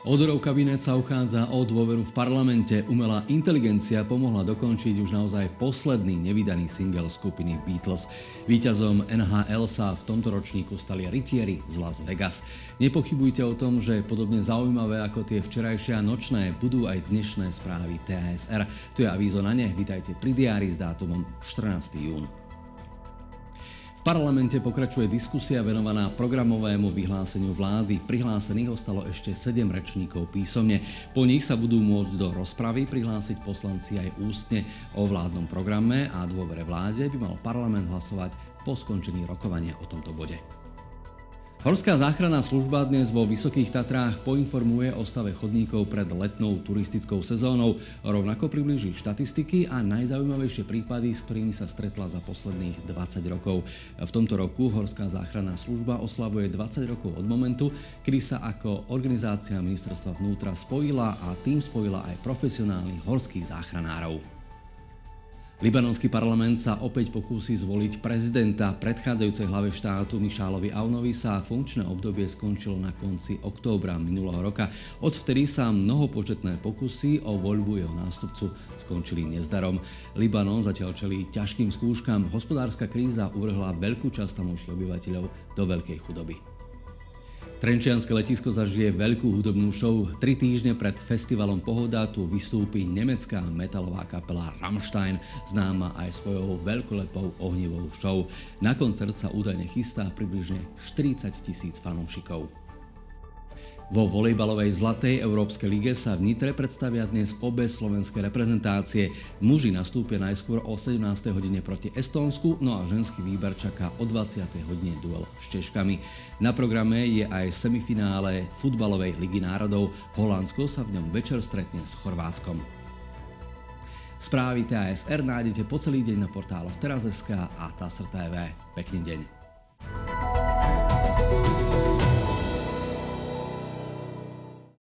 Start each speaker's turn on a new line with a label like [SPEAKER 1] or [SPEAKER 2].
[SPEAKER 1] Odorov kabinet sa uchádza o dôveru v parlamente. Umelá inteligencia pomohla dokončiť už naozaj posledný nevydaný single skupiny Beatles. Výťazom NHL sa v tomto ročníku stali rytieri z Las Vegas. Nepochybujte o tom, že podobne zaujímavé ako tie včerajšie a nočné budú aj dnešné správy TASR. Tu je avízo na ne. Vítajte pri diári s dátumom 14. jún. Parlamente pokračuje diskusia venovaná programovému vyhláseniu vlády. Prihlásených ostalo ešte 7 rečníkov písomne. Po nich sa budú môcť do rozpravy prihlásiť poslanci aj ústne o vládnom programe a dôvere vláde by mal parlament hlasovať po skončení rokovania o tomto bode. Horská záchranná služba dnes vo Vysokých Tatrách poinformuje o stave chodníkov pred letnou turistickou sezónou. Rovnako priblíži štatistiky a najzaujímavejšie prípady, s ktorými sa stretla za posledných 20 rokov. V tomto roku Horská záchranná služba oslavuje 20 rokov od momentu, kedy sa ako organizácia ministerstva vnútra spojila a tým spojila aj profesionálnych horských záchranárov. Libanonský parlament sa opäť pokúsi zvoliť prezidenta. Predchádzajúcej hlave štátu Mišálovi Aunovi sa funkčné obdobie skončilo na konci októbra minulého roka. Odvtedy sa mnohopočetné pokusy o voľbu jeho nástupcu skončili nezdarom. Libanon zatiaľ čelí ťažkým skúškam. Hospodárska kríza uvrhla veľkú časť tamojších obyvateľov do veľkej chudoby. Trenčianske letisko zažije veľkú hudobnú show. Tri týždne pred festivalom Pohoda tu vystúpi nemecká metalová kapela Rammstein, známa aj svojou veľkolepou ohnivou show. Na koncert sa údajne chystá približne 40 tisíc fanúšikov. Vo volejbalovej Zlatej Európskej lige sa v Nitre predstavia dnes obe slovenské reprezentácie. Muži nastúpia najskôr o 17. hodine proti Estónsku, no a ženský výber čaká o 20. hodine duel s Češkami. Na programe je aj semifinále futbalovej ligy národov. Holandsko sa v ňom večer stretne s Chorvátskom. Správy TASR nájdete po celý deň na portáloch teraz.sk a TASR TV. Pekný deň.